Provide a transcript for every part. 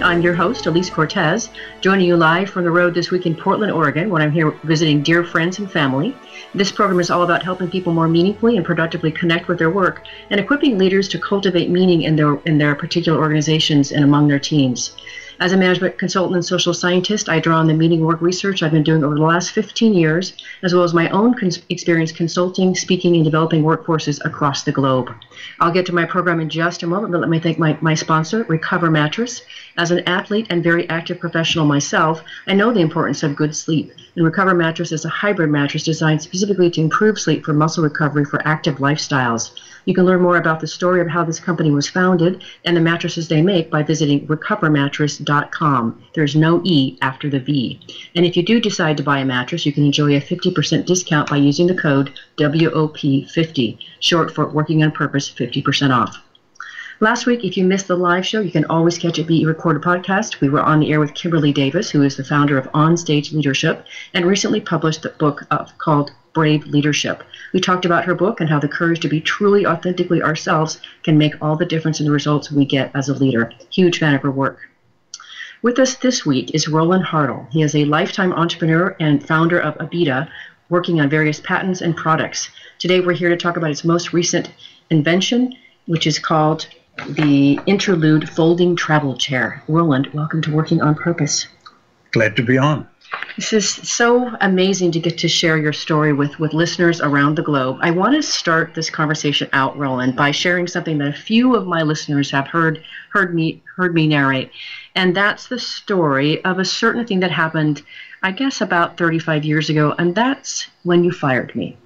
I'm your host, Elise Cortes, joining you live from the road this week in Portland, Oregon, when I'm here visiting dear friends and family. This program is all about helping people more meaningfully and productively connect with their work and equipping leaders to cultivate meaning in their in their particular organizations and among their teams. As a management consultant and social scientist, I draw on the meaning work research I've been doing over the last 15 years, as well as my own cons- experience consulting, speaking, and developing workforces across the globe. I'll get to my program in just a moment, but let me thank my, my sponsor, Recover Mattress. As an athlete and very active professional myself, I know the importance of good sleep. And Recover Mattress is a hybrid mattress designed specifically to improve sleep for muscle recovery for active lifestyles. You can learn more about the story of how this company was founded and the mattresses they make by visiting recovermattress.com. There's no E after the V. And if you do decide to buy a mattress, you can enjoy a 50% discount by using the code WOP50, short for Working on Purpose 50% off. Last week, if you missed the live show, you can always catch it BE recorded podcast. We were on the air with Kimberly Davis, who is the founder of Onstage Leadership, and recently published a book of, called Brave Leadership. We talked about her book and how the courage to be truly authentically ourselves can make all the difference in the results we get as a leader. Huge fan of her work. With us this week is Roland Hartle. He is a lifetime entrepreneur and founder of Abita, working on various patents and products. Today we're here to talk about his most recent invention, which is called the Interlude Folding Travel Chair. Roland, welcome to Working on Purpose. Glad to be on. This is so amazing to get to share your story with, with listeners around the globe. I want to start this conversation out, Roland, by sharing something that a few of my listeners have heard heard me heard me narrate, and that's the story of a certain thing that happened, I guess, about 35 years ago, and that's when you fired me.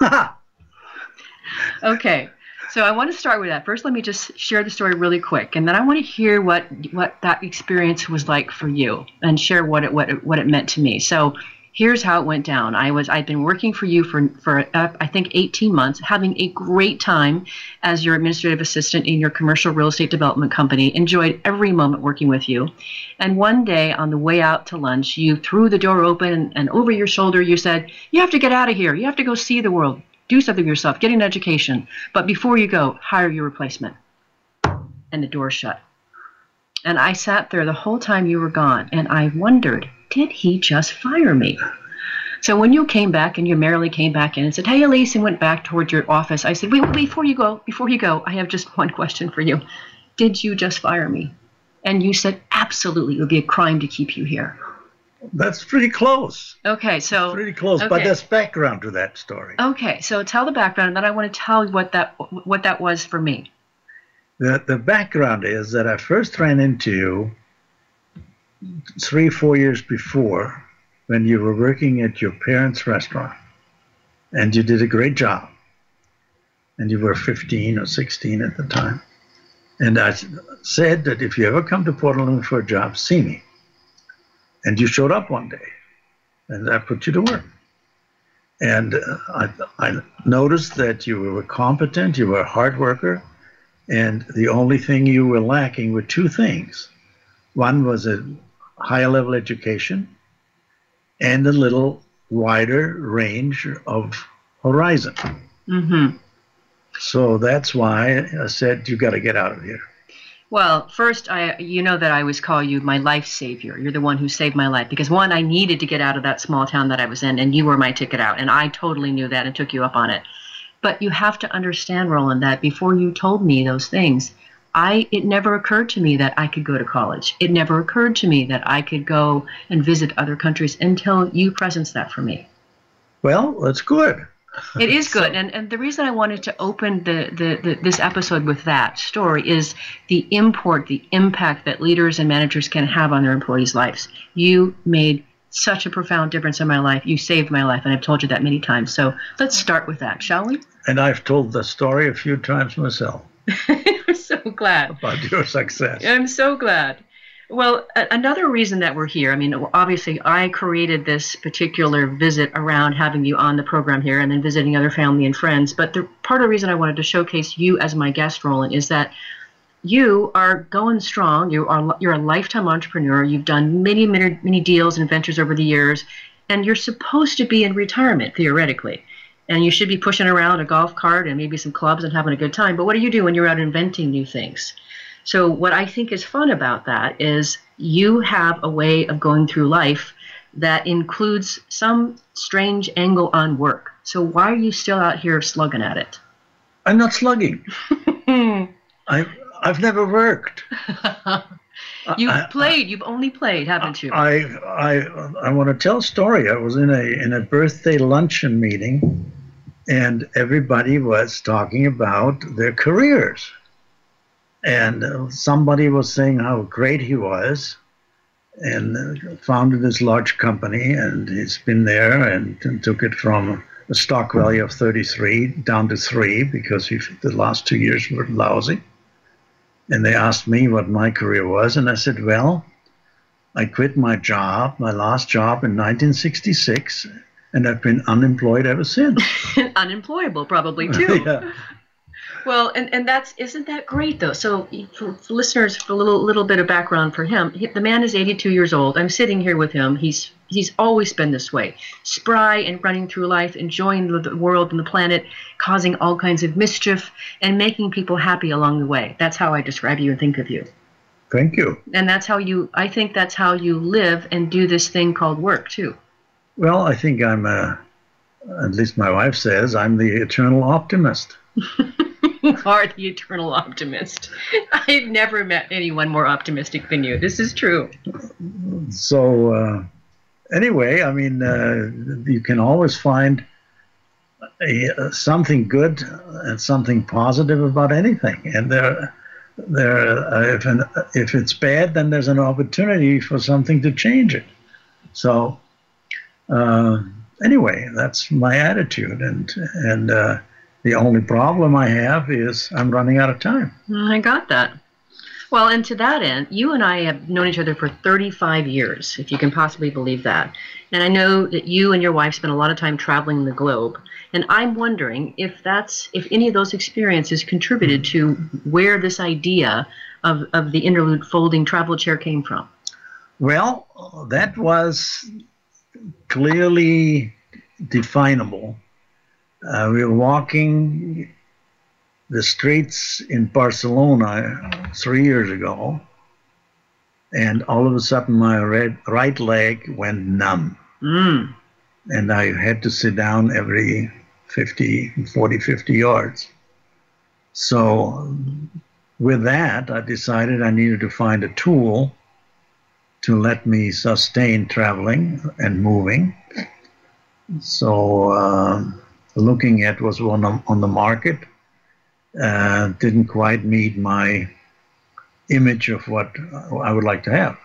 okay. So I want to start with that. First, let me just share the story really quick, and then I want to hear what what that experience was like for you, and share what it what it, what it meant to me. So here's how it went down. I was I'd been working for you for for uh, I think 18 months, having a great time as your administrative assistant in your commercial real estate development company. Enjoyed every moment working with you. And one day on the way out to lunch, you threw the door open and, and over your shoulder you said, "You have to get out of here. You have to go see the world." Do something yourself, get an education. But before you go, hire your replacement. And the door shut. And I sat there the whole time you were gone, and I wondered, did he just fire me? So when you came back and you merrily came back in and said, "Hey, Elise," and went back toward your office, I said, "Wait, wait, before you go, before you go, I have just one question for you. Did you just fire me?" And you said, "Absolutely. It would be a crime to keep you here." That's pretty close. Okay, so That's pretty close, okay. but there's background to that story. Okay, so tell the background, and then I want to tell what that what that was for me. The the background is that I first ran into you three four years before when you were working at your parents' restaurant, and you did a great job. And you were 15 or 16 at the time, and I said that if you ever come to Portland for a job, see me. And you showed up one day, and I put you to work. And uh, I, I noticed that you were competent, you were a hard worker, and the only thing you were lacking were two things. One was a higher level education and a little wider range of horizon. Mm-hmm. So that's why I said, you got to get out of here. Well, first, I you know that I always call you my life savior. You're the one who saved my life because one, I needed to get out of that small town that I was in, and you were my ticket out, and I totally knew that and took you up on it. But you have to understand, Roland, that before you told me those things, I it never occurred to me that I could go to college. It never occurred to me that I could go and visit other countries until you presenced that for me. Well, that's good. It is good, and and the reason I wanted to open the, the, the this episode with that story is the import, the impact that leaders and managers can have on their employees' lives. You made such a profound difference in my life. You saved my life, and I've told you that many times. So let's start with that, shall we? And I've told the story a few times myself I'm so glad. about your success. I'm so glad. Well, another reason that we're here, I mean, obviously, I created this particular visit around having you on the program here and then visiting other family and friends. But the part of the reason I wanted to showcase you as my guest, Roland, is that you are going strong. You are you're a lifetime entrepreneur. You've done many, many, many deals and ventures over the years, and you're supposed to be in retirement theoretically. And you should be pushing around a golf cart and maybe some clubs and having a good time. But what do you do when you're out inventing new things? So, what I think is fun about that is you have a way of going through life that includes some strange angle on work. So, why are you still out here slugging at it? I'm not slugging. I, I've never worked. you've I, played. You've only played, haven't you? I, I, I want to tell a story. I was in a in a birthday luncheon meeting, and everybody was talking about their careers and uh, somebody was saying how great he was and uh, founded this large company and he's been there and, and took it from a stock value of 33 down to 3 because he, the last two years were lousy. And they asked me what my career was and i said well i quit my job my last job in 1966 and i've been unemployed ever since. Unemployable probably too. Yeah. Well, and, and that's isn't that great though? So for, for listeners, for a little little bit of background for him, he, the man is 82 years old. I'm sitting here with him. He's he's always been this way, spry and running through life, enjoying the, the world and the planet, causing all kinds of mischief, and making people happy along the way. That's how I describe you and think of you. Thank you. And that's how you. I think that's how you live and do this thing called work too. Well, I think I'm a. At least my wife says I'm the eternal optimist. You are the eternal optimist. I've never met anyone more optimistic than you. This is true. So, uh, anyway, I mean, uh, you can always find a, something good and something positive about anything, and there. There, uh, if an, if it's bad, then there's an opportunity for something to change it. So, uh, anyway, that's my attitude, and and uh, the only problem I have is I'm running out of time. I got that. Well, and to that end, you and I have known each other for 35 years, if you can possibly believe that. And I know that you and your wife spent a lot of time traveling the globe. And I'm wondering if that's if any of those experiences contributed to where this idea of, of the interlude folding travel chair came from. Well, that was clearly definable uh, we were walking the streets in Barcelona three years ago, and all of a sudden my red, right leg went numb. Mm. And I had to sit down every 50, 40, 50 yards. So, with that, I decided I needed to find a tool to let me sustain traveling and moving. So, um, looking at was one on, on the market. Uh, didn't quite meet my image of what I would like to have,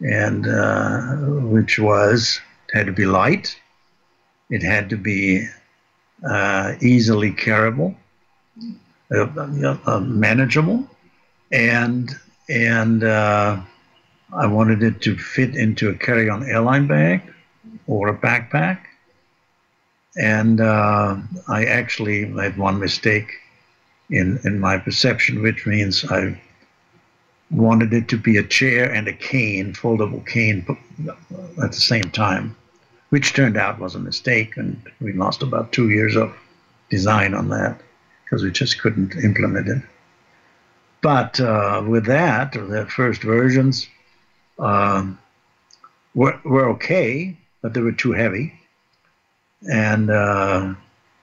and uh, which was it had to be light, it had to be uh, easily carryable, uh, uh, manageable, and and uh, I wanted it to fit into a carry-on airline bag or a backpack and uh, I actually made one mistake in, in my perception, which means I wanted it to be a chair and a cane, foldable cane, at the same time, which turned out was a mistake. And we lost about two years of design on that because we just couldn't implement it. But uh, with that, the first versions um, were, were okay, but they were too heavy and uh,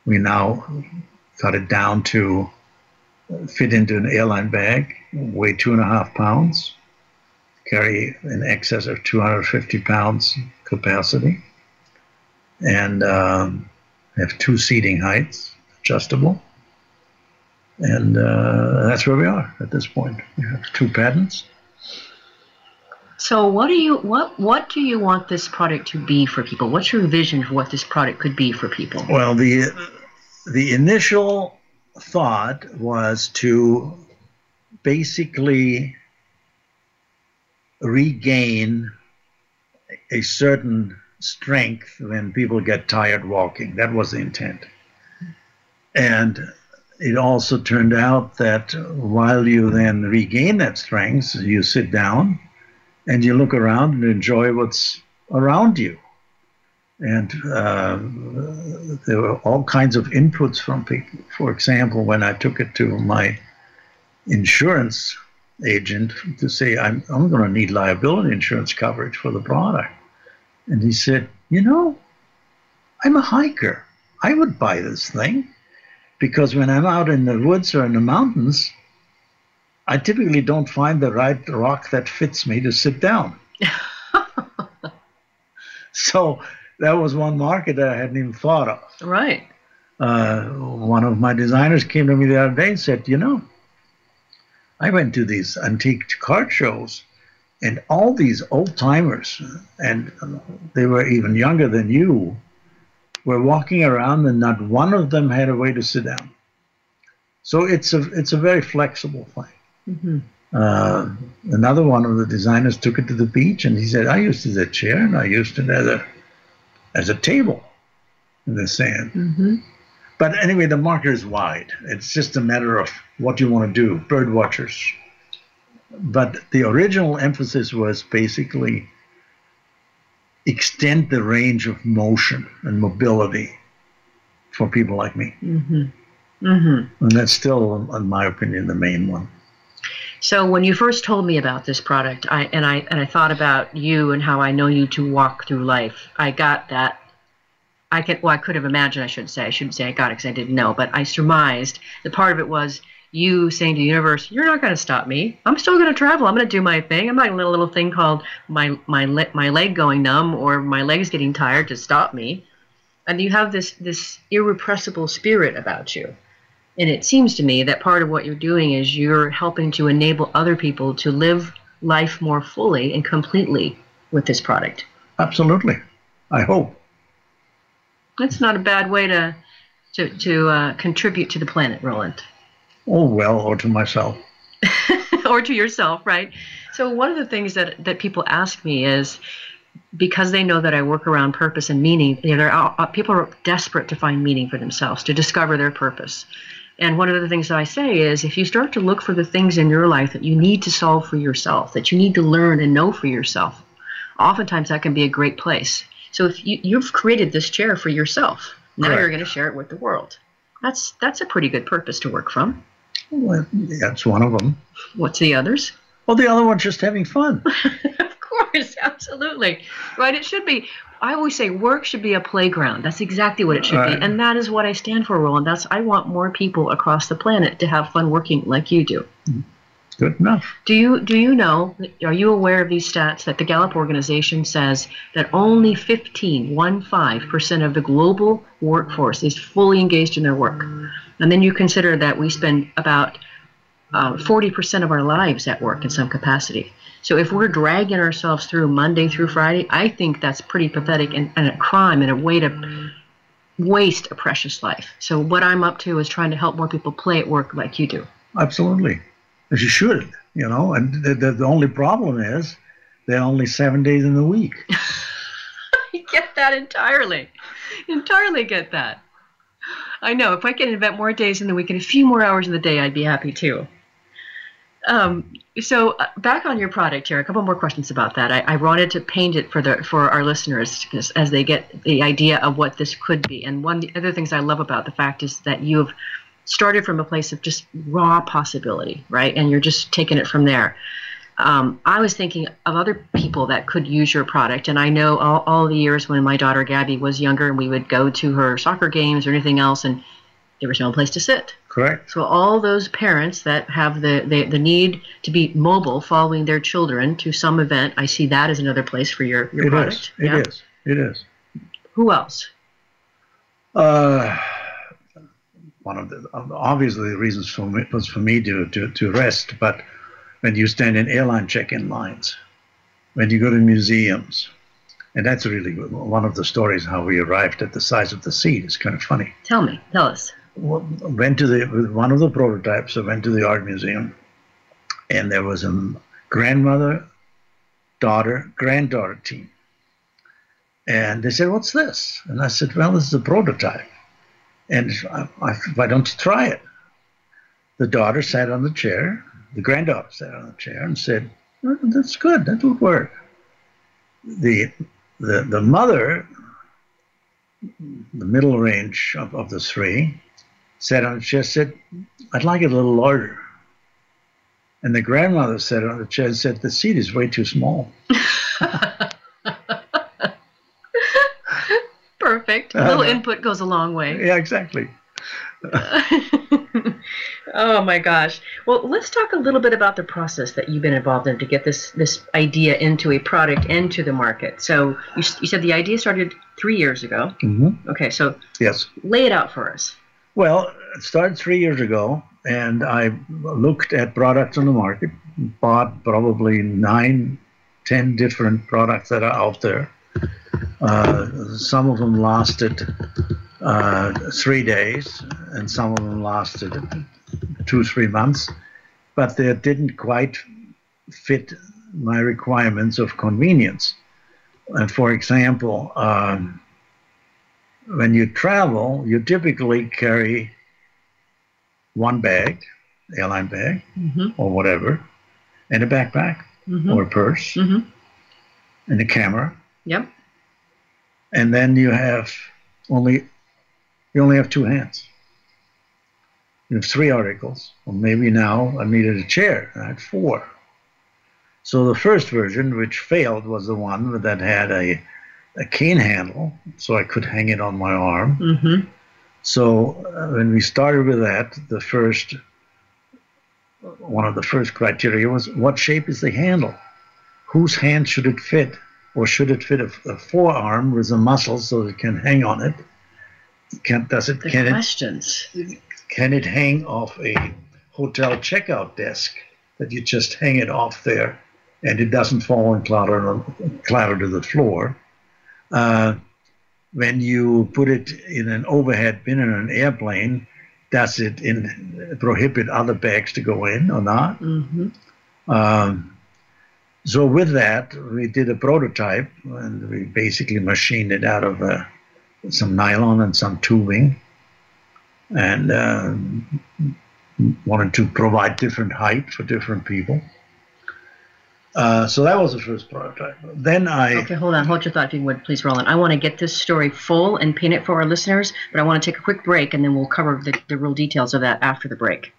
we now got it down to fit into an airline bag, weigh two and a half pounds, carry in excess of 250 pounds capacity, and um, have two seating heights, adjustable. And uh, that's where we are at this point. We have two patents so what do you what what do you want this product to be for people? What's your vision for what this product could be for people? Well, the the initial thought was to basically regain a certain strength when people get tired walking. That was the intent. And it also turned out that while you then regain that strength, you sit down and you look around and enjoy what's around you. And uh, there were all kinds of inputs from people. For example, when I took it to my insurance agent to say, I'm, I'm going to need liability insurance coverage for the product. And he said, You know, I'm a hiker. I would buy this thing because when I'm out in the woods or in the mountains, I typically don't find the right rock that fits me to sit down. so that was one market that I hadn't even thought of. Right. Uh, one of my designers came to me the other day and said, You know, I went to these antique car shows, and all these old timers, and they were even younger than you, were walking around, and not one of them had a way to sit down. So it's a it's a very flexible thing. Mm-hmm. Uh, another one of the designers took it to the beach, and he said, "I used it as a chair, and I used it as a as a table in the sand." Mm-hmm. But anyway, the market is wide. It's just a matter of what you want to do, bird watchers. But the original emphasis was basically extend the range of motion and mobility for people like me. Mm-hmm. Mm-hmm. And that's still, in my opinion, the main one. So when you first told me about this product, I and I and I thought about you and how I know you to walk through life. I got that I could, well, I could have imagined, I shouldn't say, I shouldn't say I got it because I didn't know, but I surmised The part of it was you saying to the universe, "You're not going to stop me. I'm still going to travel. I'm going to do my thing. I'm not going to let a little thing called my my le- my leg going numb or my legs getting tired to stop me." And you have this this irrepressible spirit about you, and it seems to me that part of what you're doing is you're helping to enable other people to live life more fully and completely with this product. Absolutely, I hope. That's not a bad way to to to uh, contribute to the planet, Roland. Oh well, or to myself. or to yourself, right? So one of the things that that people ask me is because they know that I work around purpose and meaning. You know, out, uh, people are desperate to find meaning for themselves, to discover their purpose. And one of the things that I say is if you start to look for the things in your life that you need to solve for yourself, that you need to learn and know for yourself, oftentimes that can be a great place so if you, you've created this chair for yourself, now you're going to share it with the world. That's that's a pretty good purpose to work from. Well, that's one of them. What's the others? Well, the other one's just having fun. of course, absolutely. Right? It should be. I always say work should be a playground. That's exactly what it should right. be, and that is what I stand for, Roland. That's I want more people across the planet to have fun working like you do. Mm-hmm. Good enough. Do you do you know? Are you aware of these stats that the Gallup organization says that only 15, one five percent of the global workforce is fully engaged in their work, and then you consider that we spend about uh, 40% of our lives at work in some capacity. So if we're dragging ourselves through Monday through Friday, I think that's pretty pathetic and, and a crime and a way to waste a precious life. So what I'm up to is trying to help more people play at work like you do. Absolutely as you should, you know. And the, the, the only problem is they're only seven days in the week. I get that entirely. Entirely get that. I know. If I could invent more days in the week and a few more hours in the day, I'd be happy too. Um, so uh, back on your product here, a couple more questions about that. I, I wanted to paint it for the for our listeners as they get the idea of what this could be. And one of the other things I love about the fact is that you've started from a place of just raw possibility, right? And you're just taking it from there. Um, I was thinking of other people that could use your product. And I know all, all the years when my daughter Gabby was younger and we would go to her soccer games or anything else, and there was no place to sit. Correct. So all those parents that have the, the, the need to be mobile following their children to some event, I see that as another place for your, your it product. Is. It yeah? is. It is. Who else? Uh, one of the obviously the reasons for me was for me to, to, to rest, but when you stand in airline check-in lines, when you go to museums, and that's really one of the stories how we arrived at the size of the seat. It's kind of funny. Tell me, tell us. Went to the one of the prototypes. I went to the art museum, and there was a grandmother daughter, granddaughter team. And they said, What's this? And I said, Well, this is a prototype. And I, I, why don't you try it? The daughter sat on the chair, the granddaughter sat on the chair and said, well, That's good, that will work. The, the, the mother, the middle range of, of the three, sat on the chair said, I'd like it a little larger. And the grandmother sat on the chair said, The seat is way too small. Perfect. A little uh, input goes a long way. Yeah, exactly. oh my gosh. Well, let's talk a little bit about the process that you've been involved in to get this this idea into a product and to the market. So you, you said the idea started three years ago. Mm-hmm. Okay, so yes, lay it out for us. Well, it started three years ago, and I looked at products on the market, bought probably nine, ten different products that are out there. Uh, some of them lasted uh, three days, and some of them lasted two, three months, but they didn't quite fit my requirements of convenience. And for example, um, when you travel, you typically carry one bag, airline bag, mm-hmm. or whatever, and a backpack mm-hmm. or a purse, mm-hmm. and a camera. Yep. And then you have only you only have two hands. You have three articles. or maybe now I needed a chair. I had four. So the first version, which failed, was the one that had a, a cane handle, so I could hang it on my arm. Mm-hmm. So uh, when we started with that, the first one of the first criteria was what shape is the handle? Whose hand should it fit? Or should it fit a, a forearm with a muscle so it can hang on it? Can does it can questions. it can it hang off a hotel checkout desk that you just hang it off there and it doesn't fall and clatter, clatter to the floor? Uh, when you put it in an overhead bin in an airplane, does it in, prohibit other bags to go in or not? Mm-hmm. Um, so with that, we did a prototype, and we basically machined it out of uh, some nylon and some tubing, and uh, wanted to provide different height for different people. Uh, so that was the first prototype. Then I. Okay, hold on. Hold your thought, if you would, please, Roland. I want to get this story full and paint it for our listeners, but I want to take a quick break and then we'll cover the, the real details of that after the break.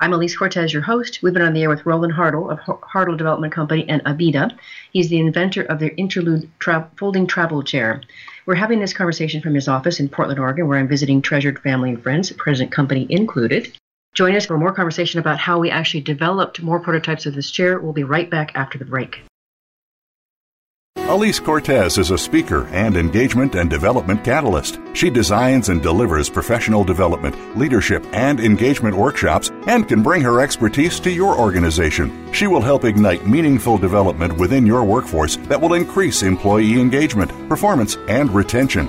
I'm Elise Cortes, your host. We've been on the air with Roland Hartle of Hartle Development Company and Avida. He's the inventor of the Interlude tra- folding travel chair. We're having this conversation from his office in Portland, Oregon, where I'm visiting treasured family and friends, present company included. Join us for more conversation about how we actually developed more prototypes of this chair. We'll be right back after the break. Elise Cortes is a speaker and engagement and development catalyst. She designs and delivers professional development, leadership, and engagement workshops and can bring her expertise to your organization. She will help ignite meaningful development within your workforce that will increase employee engagement, performance, and retention.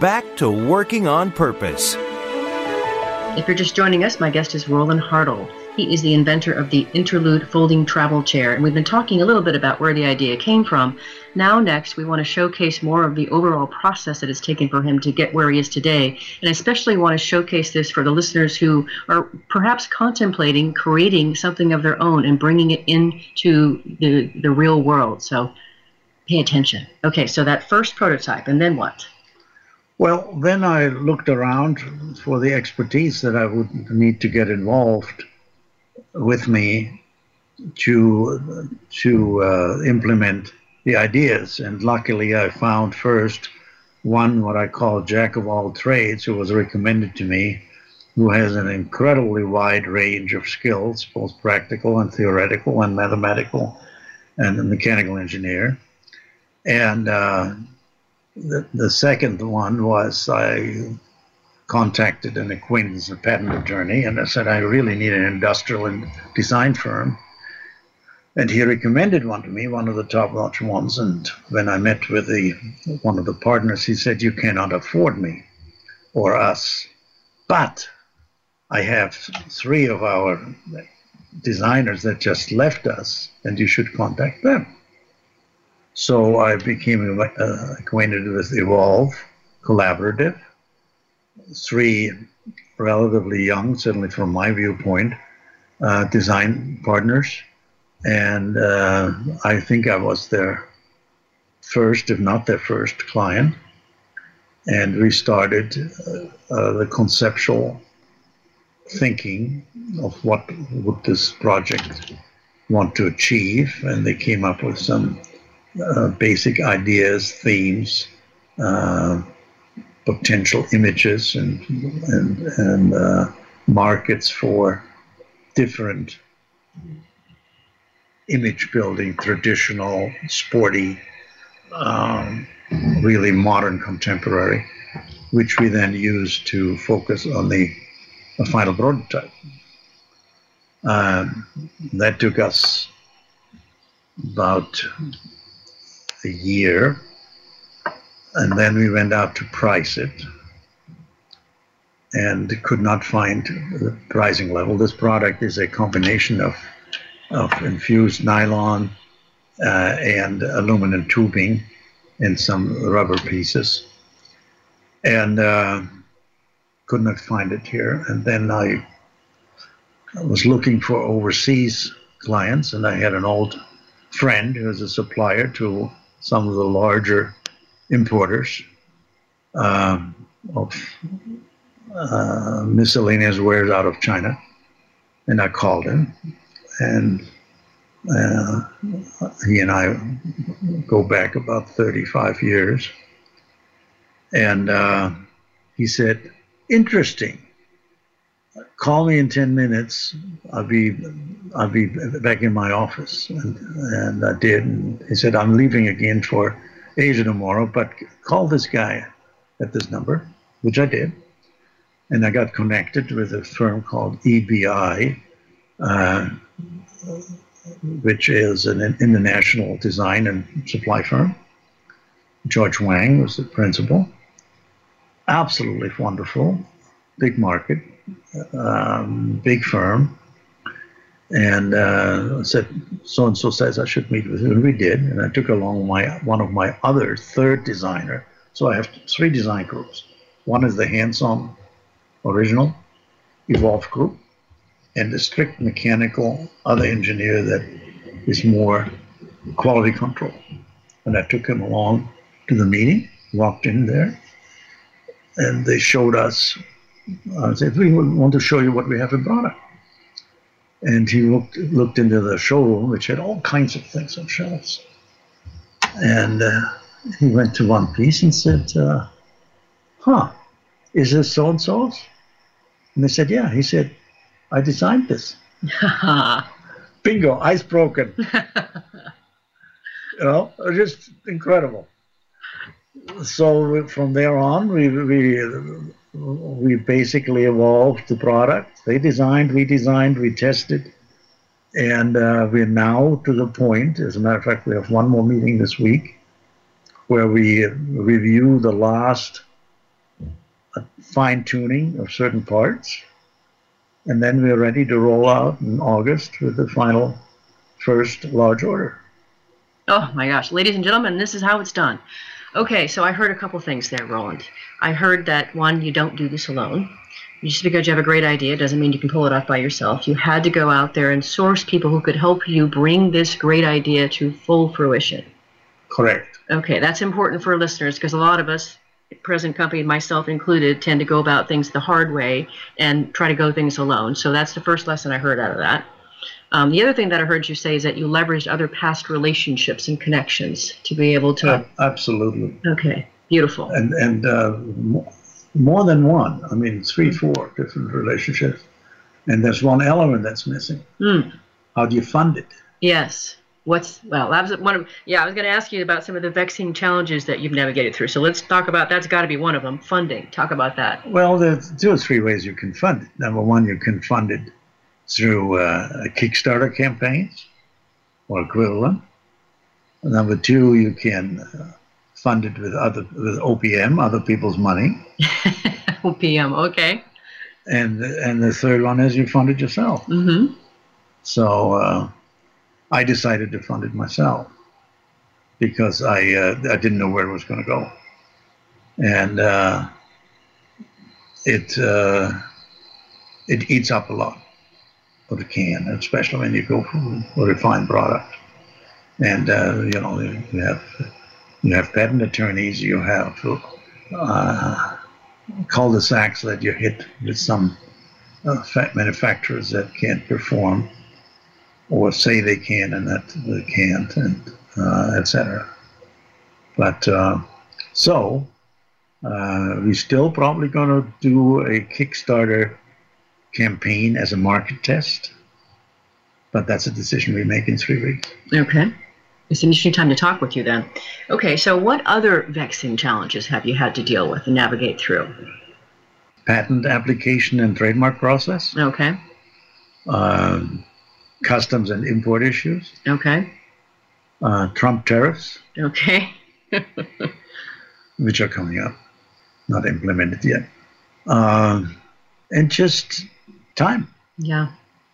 back to working on purpose. If you're just joining us, my guest is Roland Hartle. He is the inventor of the Interlude folding travel chair, and we've been talking a little bit about where the idea came from. Now, next, we want to showcase more of the overall process that it's taken for him to get where he is today, and I especially want to showcase this for the listeners who are perhaps contemplating creating something of their own and bringing it into the, the real world. So, pay attention. Okay, so that first prototype, and then what? Well, then I looked around for the expertise that I would need to get involved with me to to uh, implement the ideas. And luckily, I found first one what I call jack of all trades, who was recommended to me, who has an incredibly wide range of skills, both practical and theoretical and mathematical. and a mechanical engineer. And uh, the, the second one was I contacted an acquaintance, a patent attorney, and I said, I really need an industrial and design firm. And he recommended one to me, one of the top notch ones. And when I met with the one of the partners, he said, You cannot afford me or us. But I have three of our designers that just left us, and you should contact them. So I became acquainted with Evolve Collaborative. Three relatively young, certainly from my viewpoint, uh, design partners. And uh, I think I was their first, if not their first client. And we started uh, uh, the conceptual thinking of what would this project want to achieve. And they came up with some uh, basic ideas, themes, uh, potential images, and and, and uh, markets for different image building, traditional, sporty, um, really modern, contemporary, which we then use to focus on the, the final prototype. Um, that took us about a year, and then we went out to price it and could not find the pricing level. This product is a combination of, of infused nylon uh, and aluminum tubing and some rubber pieces. And uh, could not find it here. And then I was looking for overseas clients, and I had an old friend who was a supplier to some of the larger importers um, of uh, miscellaneous wares out of China. And I called him, and uh, he and I go back about 35 years. And uh, he said, Interesting. Call me in 10 minutes. I'll be I'll be back in my office. And, and I did. And he said, I'm leaving again for Asia tomorrow, but call this guy at this number, which I did. And I got connected with a firm called EBI, uh, which is an international design and supply firm. George Wang was the principal. Absolutely wonderful, big market, um, big firm and uh, said so and so says I should meet with you, and we did. And I took along my one of my other third designer. So I have three design groups. One is the hands-on original evolved group, and the strict mechanical other engineer that is more quality control. And I took him along to the meeting, walked in there, and they showed us. I said, "We want to show you what we have in product." and he looked looked into the showroom, which had all kinds of things on shelves. And uh, he went to one piece and said, uh, "Huh, is this so and so's?" And they said, "Yeah." He said, "I designed this." Bingo, ice broken. you know, just incredible. So from there on, we we we basically evolved the product. They designed, we designed, we tested, and uh, we're now to the point. As a matter of fact, we have one more meeting this week where we review the last uh, fine tuning of certain parts, and then we're ready to roll out in August with the final first large order. Oh my gosh, ladies and gentlemen, this is how it's done. Okay, so I heard a couple things there, Roland. I heard that one, you don't do this alone. Just because you have a great idea doesn't mean you can pull it off by yourself. You had to go out there and source people who could help you bring this great idea to full fruition. Correct. Okay, that's important for listeners because a lot of us, present company, myself included, tend to go about things the hard way and try to go things alone. So that's the first lesson I heard out of that. Um, the other thing that I heard you say is that you leveraged other past relationships and connections to be able to. Uh, absolutely. Okay, beautiful. And and uh, more than one. I mean, three, four different relationships, and there's one element that's missing. Mm. How do you fund it? Yes. What's well, that was one of yeah. I was going to ask you about some of the vexing challenges that you've navigated through. So let's talk about that's got to be one of them. Funding. Talk about that. Well, there's two or three ways you can fund it. Number one, you can fund it through uh, Kickstarter campaigns or equivalent. Number two, you can uh, fund it with other with OPM, other people's money. OPM, okay. And and the third one is you fund it yourself. Mm-hmm. So. Uh, I decided to fund it myself because I uh, I didn't know where it was going to go, and uh, it uh, it eats up a lot of the can, especially when you go for a refined product. And uh, you know you have you have patent attorneys, you have uh, cul-de-sacs that you hit with some uh, manufacturers that can't perform or say they can and that they can't, and uh, etc. But uh, so uh, we're still probably going to do a Kickstarter campaign as a market test, but that's a decision we make in three weeks. Okay. It's an interesting time to talk with you then. Okay, so what other vexing challenges have you had to deal with and navigate through? Patent application and trademark process. Okay. Um, customs and import issues, Okay. uh, Trump tariffs, Okay. which are coming up, not implemented yet, um, and just time. yeah.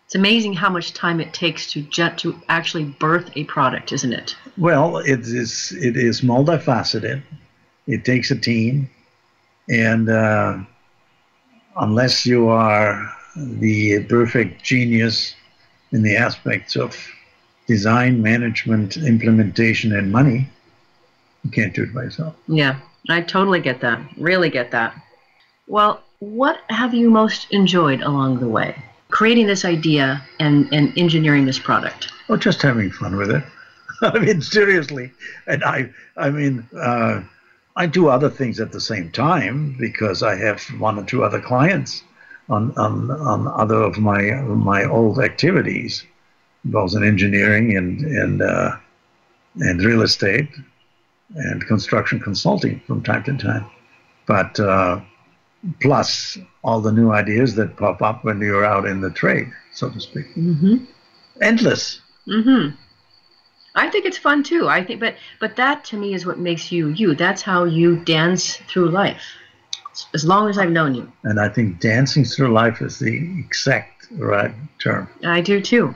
It's amazing how much time it takes to ju- to actually birth a product, isn't it? Well, it is it is multifaceted. It takes a team, and uh, unless you are the perfect genius in the aspects of design, management, implementation, and money, you can't do it by yourself. Yeah, I totally get that. Really get that. Well, what have you most enjoyed along the way? Creating this idea and, and engineering this product. Or just having fun with it. I mean, seriously. And I, I mean, uh, I do other things at the same time because I have one or two other clients on, on, on other of my my old activities, both in engineering and and uh, and real estate and construction consulting from time to time. But uh, plus all the new ideas that pop up when you're out in the trade, so to speak. Mm-hmm. Endless. Mm-hmm. I think it's fun too. I think, but but that to me is what makes you you. That's how you dance through life as long as I've known you. And I think dancing through life is the exact right term. I do too.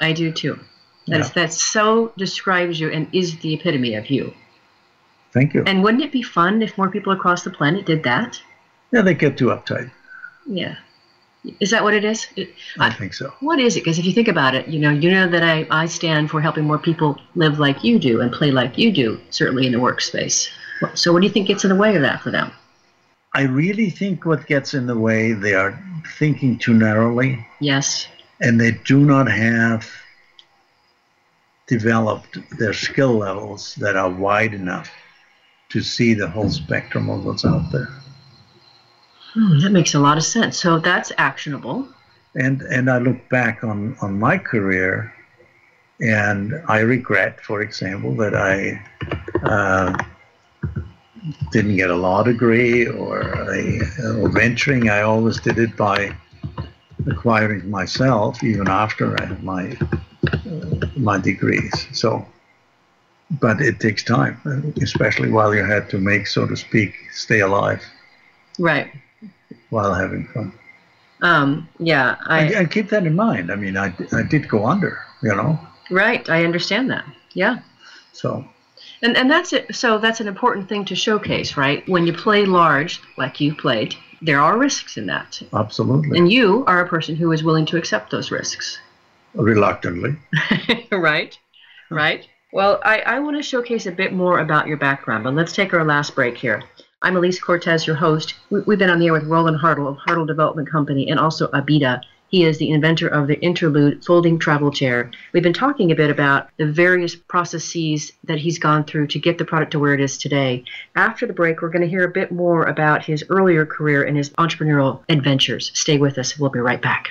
I do too. That's Yeah. that so describes you and is the epitome of you. Thank you. And wouldn't it be fun if more people across the planet did that? Yeah, they get too uptight. Yeah. Is that what it is? It, I I- think so. what is it? Because if you think about it, you know, you know that I, I stand for helping more people live like you do and play like you do, certainly in the workspace. So what do you think gets in the way of that for them? I really think what gets in the way, they are thinking too narrowly Yes. and they do not have developed their skill levels that are wide enough to see the whole spectrum of what's out there. Hmm, that makes a lot of sense. So that's actionable. And and I look back on, on my career and I regret, for example, that I uh, didn't get a law degree or, a, or venturing. I always did it by acquiring myself, even after I had my uh, my degrees. So, but it takes time, especially while you had to make, so to speak, stay alive Right. While having fun. Um, yeah, I, And, and keep that in mind. I mean, I, I did go under, you know. right. I understand that. Yeah. So And, and that's it. So that's an important thing to showcase, right? When you play large, like you played, there are risks in that. absolutely, And you are a person who is willing to accept those risks. reluctantly. right? Right? Well, I, I want to showcase a bit more about your background, but let's take our last break here. I'm Elise Cortes, your host. We, we've been on the air with Roland Hartle of Hartle Development Company and also Abida. He is the inventor of the Interlude folding travel chair. We've been talking a bit about the various processes that he's gone through to get the product to where it is today. After the break, we're going to hear a bit more about his earlier career and his entrepreneurial adventures. Stay with us. We'll be right back.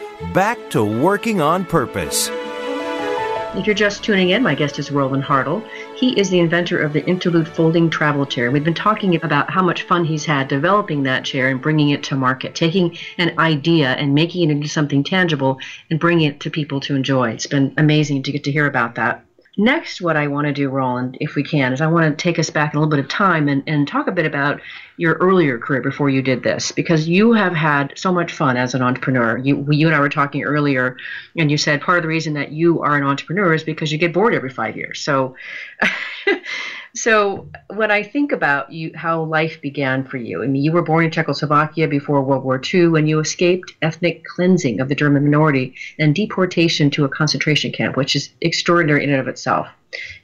back to Working on Purpose. If you're just tuning in, my guest is Roland Hartle. He is the inventor of the Interlude folding travel chair. We've been talking about how much fun he's had developing that chair and bringing it to market, taking an idea and making it into something tangible and bringing it to people to enjoy. It's been amazing to get to hear about that. Next, what I want to do, Roland, if we can, is I want to take us back a little bit of time and, and talk a bit about your earlier career before you did this, because you have had so much fun as an entrepreneur. You, you and I were talking earlier, and you said part of the reason that you are an entrepreneur is because you get bored every five years. So, So when I think about you, how life began for you, I mean, you were born in Czechoslovakia before World War II, and you escaped ethnic cleansing of the German minority and deportation to a concentration camp, which is extraordinary in and of itself.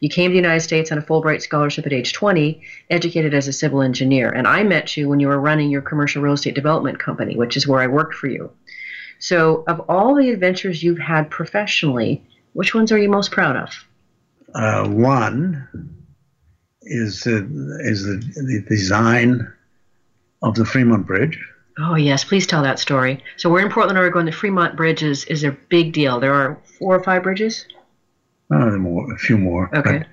You came to the United States on a Fulbright scholarship at age 20, educated as a civil engineer, and I met you when you were running your commercial real estate development company, which is where I worked for you. So, of all the adventures you've had professionally, which ones are you most proud of? Uh, one is the, is the, the design of the Fremont Bridge. Oh yes, please tell that story. So we're in Portland, Oregon. The Fremont Bridge is, is a big deal. There are four or five bridges. Oh, more, a few more. Okay.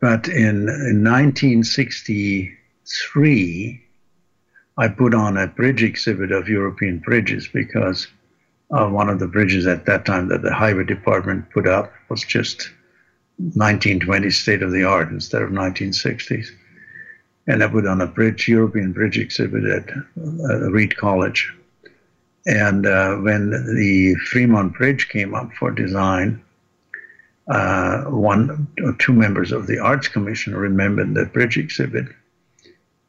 But, but in, in 1963, I put on a bridge exhibit of European bridges because uh, one of the bridges at that time that the highway department put up was just 1920s state of the art instead of 1960s. And I put on a bridge, European bridge exhibit at uh, Reed College. And uh, when the Fremont Bridge came up for design, uh, one or two members of the Arts Commission remembered the bridge exhibit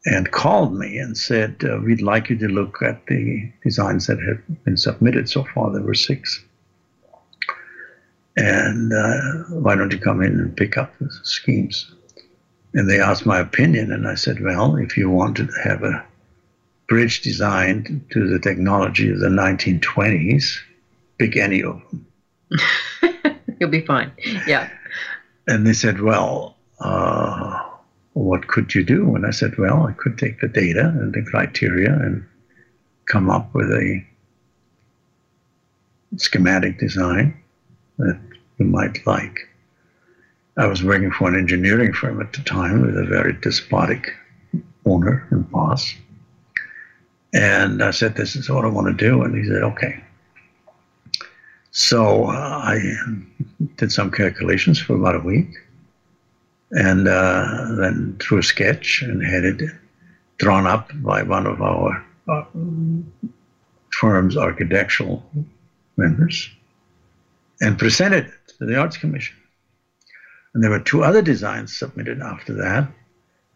and called me and said, uh, We'd like you to look at the designs that have been submitted so far. There were six and uh, why don't you come in and pick up the schemes? And they asked my opinion, and I said, well, if you want to have a bridge designed to the technology of the 1920s, pick any of them. You'll be fine. Yeah. And they said, well, uh, what could you do? And I said, well, I could take the data and the criteria and come up with a schematic design that you might like. I was working for an engineering firm at the time with a very despotic owner and boss. And I said, This is what I want to do. And he said, Okay. So uh, I did some calculations for about a week and uh, then drew a sketch and had it drawn up by one of our uh, firm's architectural members and presented it to the Arts Commission. And there were two other designs submitted after that,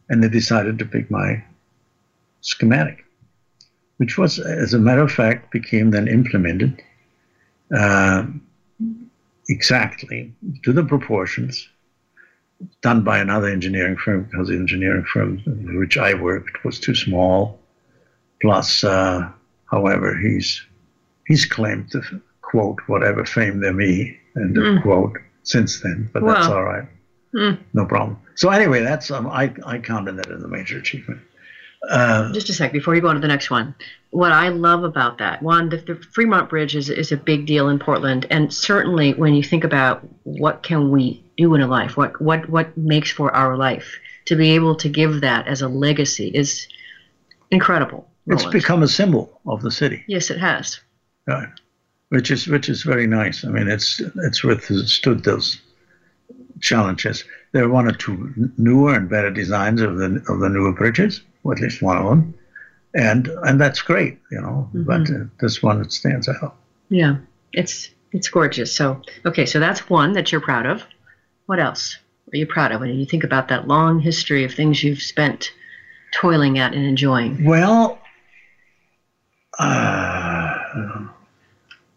and they decided to pick my schematic, which was, as a matter of fact, became then implemented uh, exactly to the proportions done by another engineering firm because the engineering firm which I worked was too small. Plus, uh, however, he's he's claimed to quote whatever fame there may end of mm. quote since then, but wow. that's all right. Mm. No problem. So anyway, that's um, I I counted that as a major achievement. Uh, Just a sec before you go on to the next one. What I love about that one, the, the, Fremont Bridge is is a big deal in Portland, and certainly when you think about what can we do in a life, what what what makes for our life, to be able to give that as a legacy is incredible. Roland. It's become a symbol of the city. Yes, it has. Right which is which is very nice. I mean, it's it's withstood those challenges. There are one or two newer and better designs of the of the newer bridges, or at least one of them. and and that's great, you know. Mm-hmm. But uh, this one it stands out. Yeah, it's it's gorgeous. So okay, so that's one that you're proud of. What else are you proud of when you think about that long history of things you've spent toiling at and enjoying? Well, uh,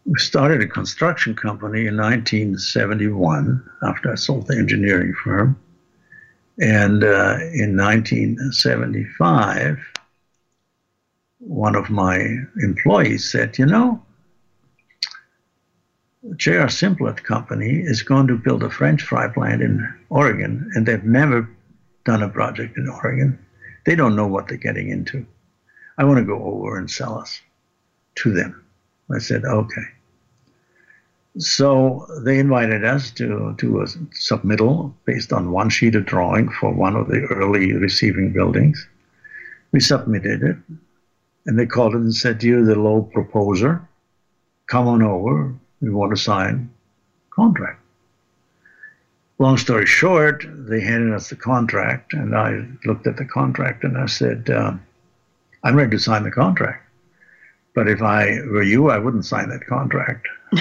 we started a construction company in 1971 after I sold the engineering firm. And uh, in 1975, one of my employees said, You know, J.R. Simplot Company is going to build a French fry plant in Oregon, and they've never done a project in Oregon. They don't know what they're getting into. I want to go over and sell us to them. I said, okay. So they invited us to do a submittal based on one sheet of drawing for one of the early receiving buildings. We submitted it, and they called and said, You're the low proposer. Come on over. We want to sign contract. Long story short, they handed us the contract, and I looked at the contract and I said, uh, I'm ready to sign the contract. But if I were you, I wouldn't sign that contract.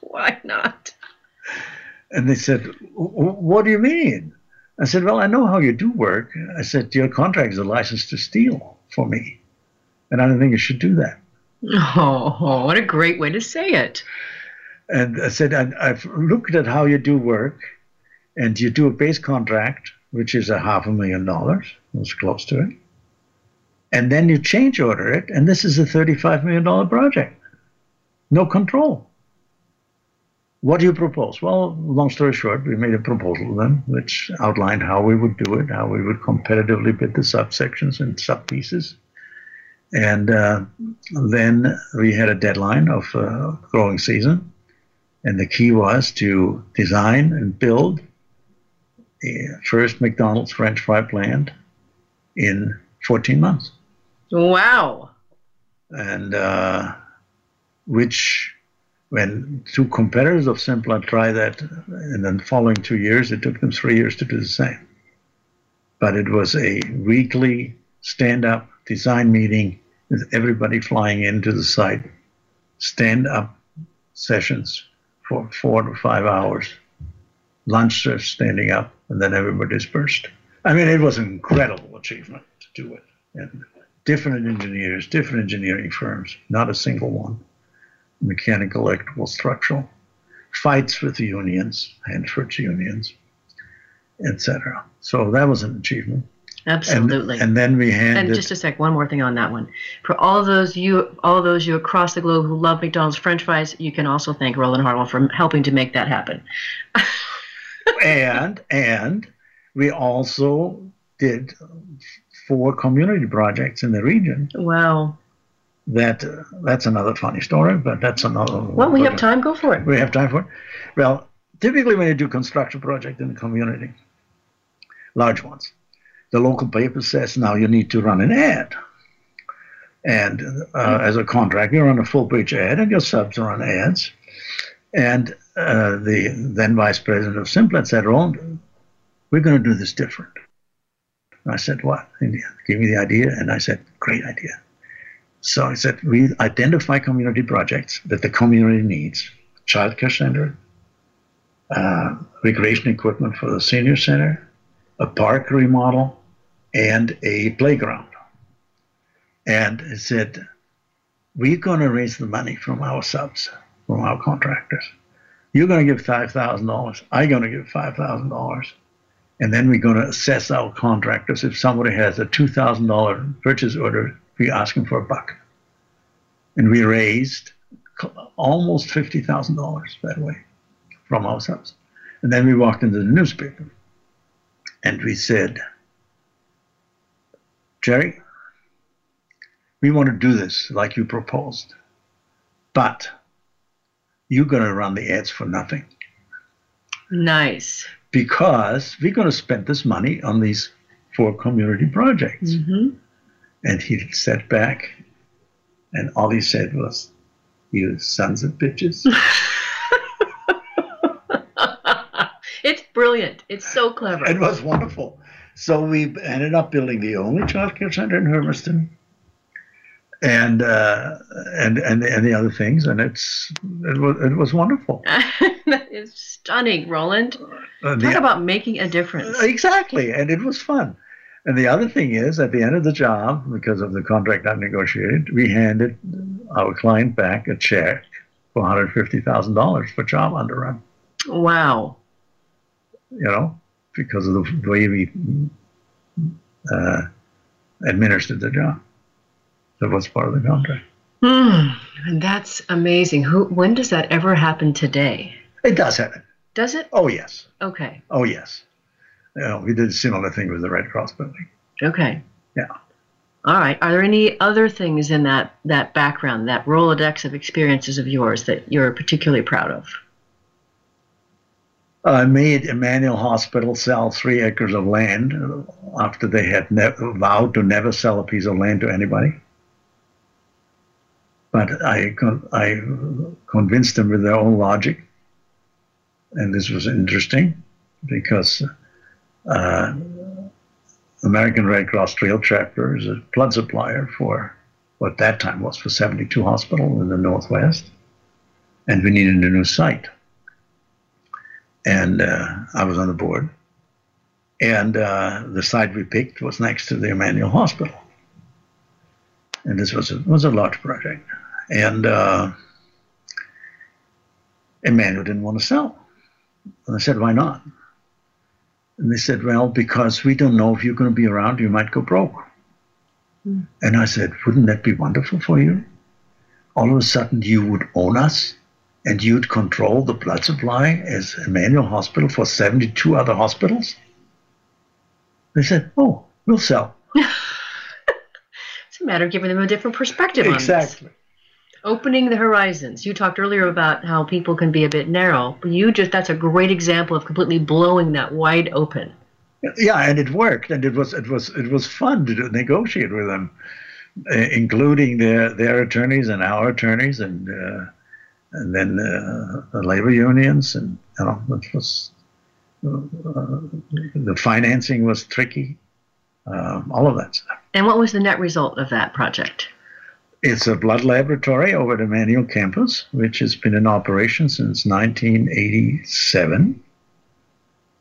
Why not? And they said, What do you mean? I said, Well, I know how you do work. I said, Your contract is a license to steal for me. And I don't think you should do that. Oh, what a great way to say it. And I said, I, I've looked at how you do work, and you do a base contract, which is a half a million dollars, it was close to it and then you change order it, and this is a $35 million project. No control. What do you propose? Well, long story short, we made a proposal then, which outlined how we would do it, how we would competitively bid the subsections and subpieces. And uh, then we had a deadline of uh, growing season. And the key was to design and build a first McDonald's French fry plant in 14 months. Wow. And uh, which, when two competitors of Simplot tried that in the following two years, it took them three years to do the same. But it was a weekly stand up design meeting with everybody flying into the site, stand up sessions for four to five hours, lunch standing up, and then everybody dispersed. I mean, it was an incredible achievement to do it. And different engineers, different engineering firms, not a single one. Mechanical, electrical, structural. Fights with the unions, Hanford's unions, etc. So that was an achievement. Absolutely. And, and, then we had. And just a sec, one more thing on that one. For all those you, all those you across the globe who love McDonald's French fries, you can also thank Roland Harwell for helping to make that happen. and and we also did four community projects in the region. Wow. That uh, that's another funny story, but that's another. Well, we have time. Go for it. We have time for it. Well, typically when you do construction project in the community, large ones, the local paper says now you need to run an ad. And uh, as a contractor, you run a full page ad, and your subs run ads. And uh, the then vice president of Simplot said, Roland, we're going to do this different. And I said, What? Gave me the idea, and I said, Great idea. So I said, We identify community projects that the community needs childcare center, uh, recreation equipment for the senior center, a park remodel, and a playground. And I said, We're going to raise the money from our subs, from our contractors. You're going to give $5,000. I'm going to give $5,000 and then we're going to assess our contractors. If somebody has a $2,000 purchase order, we ask them for a buck. And we raised almost $50,000 that way from ourselves. And then we walked into the newspaper and we said, Jerry, we want to do this like you proposed, but you're going to run the ads for nothing. Nice because we're going to spend this money on these four community projects. Mm-hmm. And he sat back, and all he said was, You sons of bitches. it's brilliant. It's so clever. It was wonderful. so we ended up building the only child care center in Hermiston, and uh, and and and the other things, and it's it was it was wonderful. that is stunning, Roland. Uh, Talk about making a difference. Exactly, and it was fun. And the other thing is, at the end of the job, because of the contract not negotiated, we handed our client back a check for $150,000 for job underrun. Wow. You know, because of the way we uh, administered the job. That was part of the contract. Hmm, and that's amazing. Who? When does that ever happen today? It does happen. Does it? Oh yes. Okay. Oh yes. You know, we did a similar thing with the Red Cross building. Okay. Yeah. All right. Are there any other things in that that background, that Rolodex of experiences of yours that you're particularly proud of? I made Emanuel Hospital sell three acres of land after they had ne- vowed to never sell a piece of land to anybody. But I, con- I convinced them with their own logic. And this was interesting because uh, American Red Cross Trail Chapter is a blood supplier for what that time was for 72 hospitals in the Northwest. And we needed a new site and uh, I was on the board. And uh, the site we picked was next to the Emanuel Hospital, and this was a, was a large project. And uh, Emanuel didn't want to sell, I said, "Why not?" And they said, "Well, because we don't know if you're going to be around. You might go broke." Mm. And I said, "Wouldn't that be wonderful for you? All of a sudden, you would own us." and you'd control the blood supply as Emanuel Hospital for 72 other hospitals? They said, oh, we'll sell. it's a matter of giving them a different perspective exactly. Opening the horizons. You talked earlier about how people can be a bit narrow, you just, that's a great example of completely blowing that wide open. Yeah, and it worked, and it was it was it was fun to negotiate with them, uh, including their their attorneys and our attorneys, and uh, and then uh, the labor unions, and you know, it was uh, the financing was tricky, uh, all of that stuff. And what was the net result of that project? It's a blood laboratory over at Emanuel campus, which has been in operation since 1987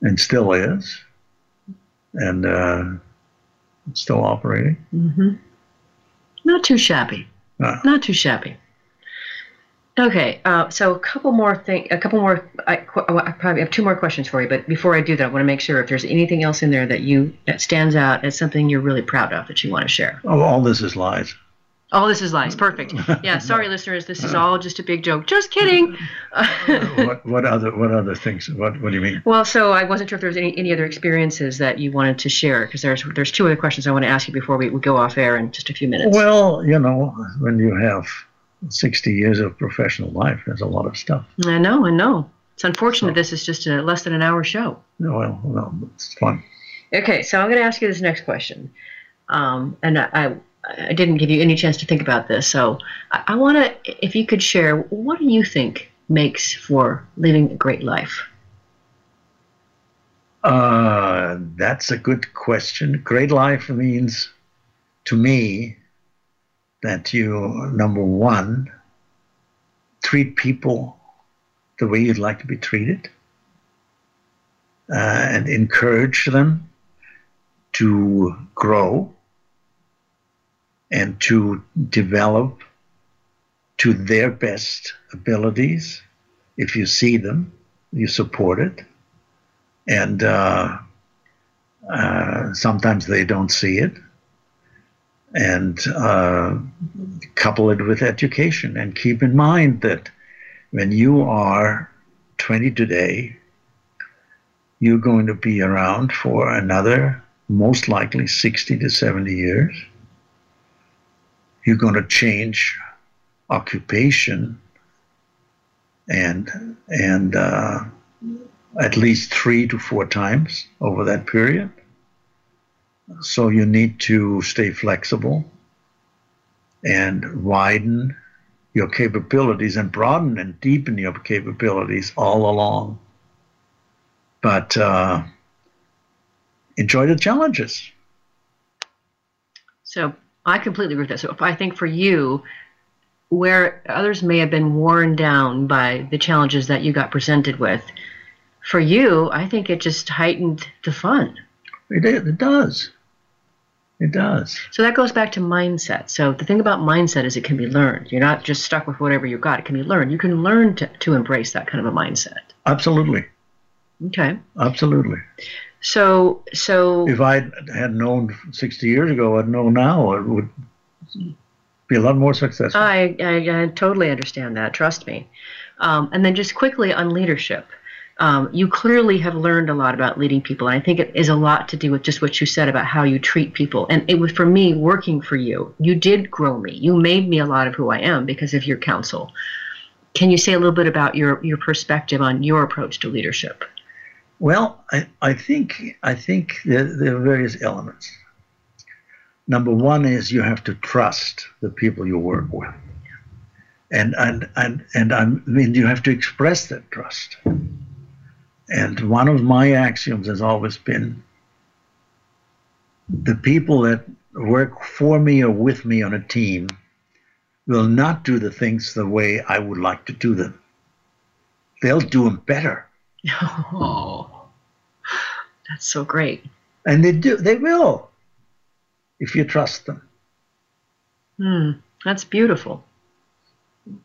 and still is, and uh, still operating. Mm-hmm. Not too shabby. Uh, Not too shabby. Okay, uh, so a couple more thing, a couple more. I, I, probably have two more questions for you, but before I do that, I want to make sure if there's anything else in there that you that stands out as something you're really proud of that you want to share. Oh, all this is lies. All this is lies. Perfect. Yeah. Sorry, listeners. This is all just a big joke. Just kidding. what, what other what other things? What What do you mean? Well, so I wasn't sure if there was any, any other experiences that you wanted to share because there's there's two other questions I want to ask you before we, we go off air in just a few minutes. Well, you know, when you have 60 years of professional life. There's a lot of stuff. I know, I know. It's unfortunate so, this is just a less than an hour show. No, well, well it's fun. Okay, so I'm going to ask you this next question. Um, and I, I didn't give you any chance to think about this. So I, I want to, if you could share, what do you think makes for living a great life? Uh, that's a good question. Great life means, to me, that you, number one, treat people the way you'd like to be treated uh, and encourage them to grow and to develop to their best abilities. If you see them, you support it. And uh, uh, sometimes they don't see it and uh, couple it with education. And keep in mind that when you are 20 today, you're going to be around for another, most likely 60 to 70 years. You're going to change occupation and and uh, at least three to four times over that period. So you need to stay flexible and widen your capabilities and broaden and deepen your capabilities all along. But uh, enjoy the challenges. So I completely agree with that. So if I think for you, where others may have been worn down by the challenges that you got presented with, for you, I think it just heightened the fun. It, it does. It does. So that goes back to mindset. So the thing about mindset is it can be learned. You're not just stuck with whatever you got. It can be learned. You can learn to, to embrace that kind of a mindset. Absolutely. Okay. Absolutely. So so if I had known 60 years ago, I'd know now, it would be a lot more successful. I, I, I totally understand that. Trust me. Um, and then just quickly on leadership. Um, you clearly have learned a lot about leading people, and I think it is a lot to do with just what you said about how you treat people. And it was for me working for you. You did grow me. You made me a lot of who I am because of your counsel. Can you say a little bit about your your perspective on your approach to leadership? Well, I, I think I think there, there are various elements. Number one is you have to trust the people you work with, and and and and I mean you have to express that trust. And one of my axioms has always been the people that work for me or with me on a team will not do the things the way I would like to do them. They'll do them better. Oh, that's so great. And they do, they will, if you trust them. Hmm, that's beautiful.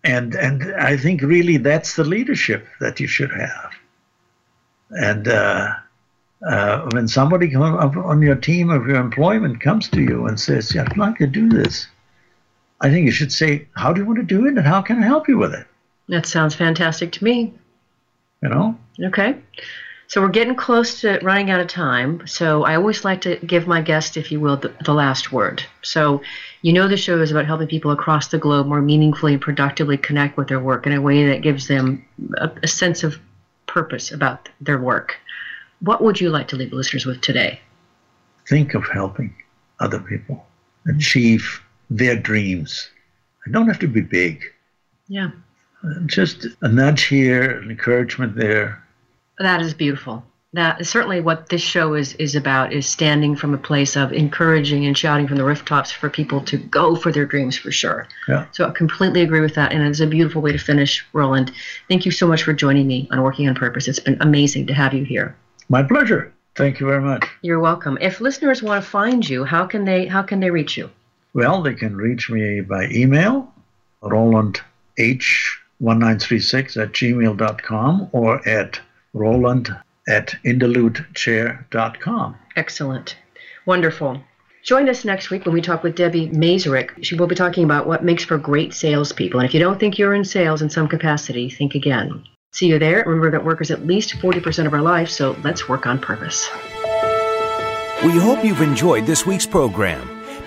And and I think really that's the leadership that you should have. And uh, uh, when somebody on your team of your employment comes to you and says, yeah, "I'd like to do this," I think you should say, "How do you want to do it, and how can I help you with it?" That sounds fantastic to me. You know. Okay. So we're getting close to running out of time. So I always like to give my guest, if you will, the, the, last word. So you know the show is about helping people across the globe more meaningfully and productively connect with their work in a way that gives them a, a sense of purpose about their work. What would you like to leave listeners with today? Think of helping other people achieve their dreams. They don't have to be big. Yeah. Just a nudge here, an encouragement there. That is beautiful. That is certainly what this show is is about is standing from a place of encouraging and shouting from the rooftops for people to go for their dreams for sure. Yeah. So I completely agree with that and it's a beautiful way to finish, Roland. Thank you so much for joining me on Working on Purpose. It's been amazing to have you here. My pleasure. Thank you very much. You're welcome. If listeners want to find you, how can they how can they reach you? Well, they can reach me by email, Roland H1936 at gmail.com or at Roland at InterludeChair.com. Excellent. Wonderful. Join us next week when we talk with Debbie Mazurek. She will be talking about what makes for great salespeople. And if you don't think you're in sales in some capacity, think again. See you there. Remember that work is at least 40% of our life, so let's work on purpose. We hope you've enjoyed this week's program.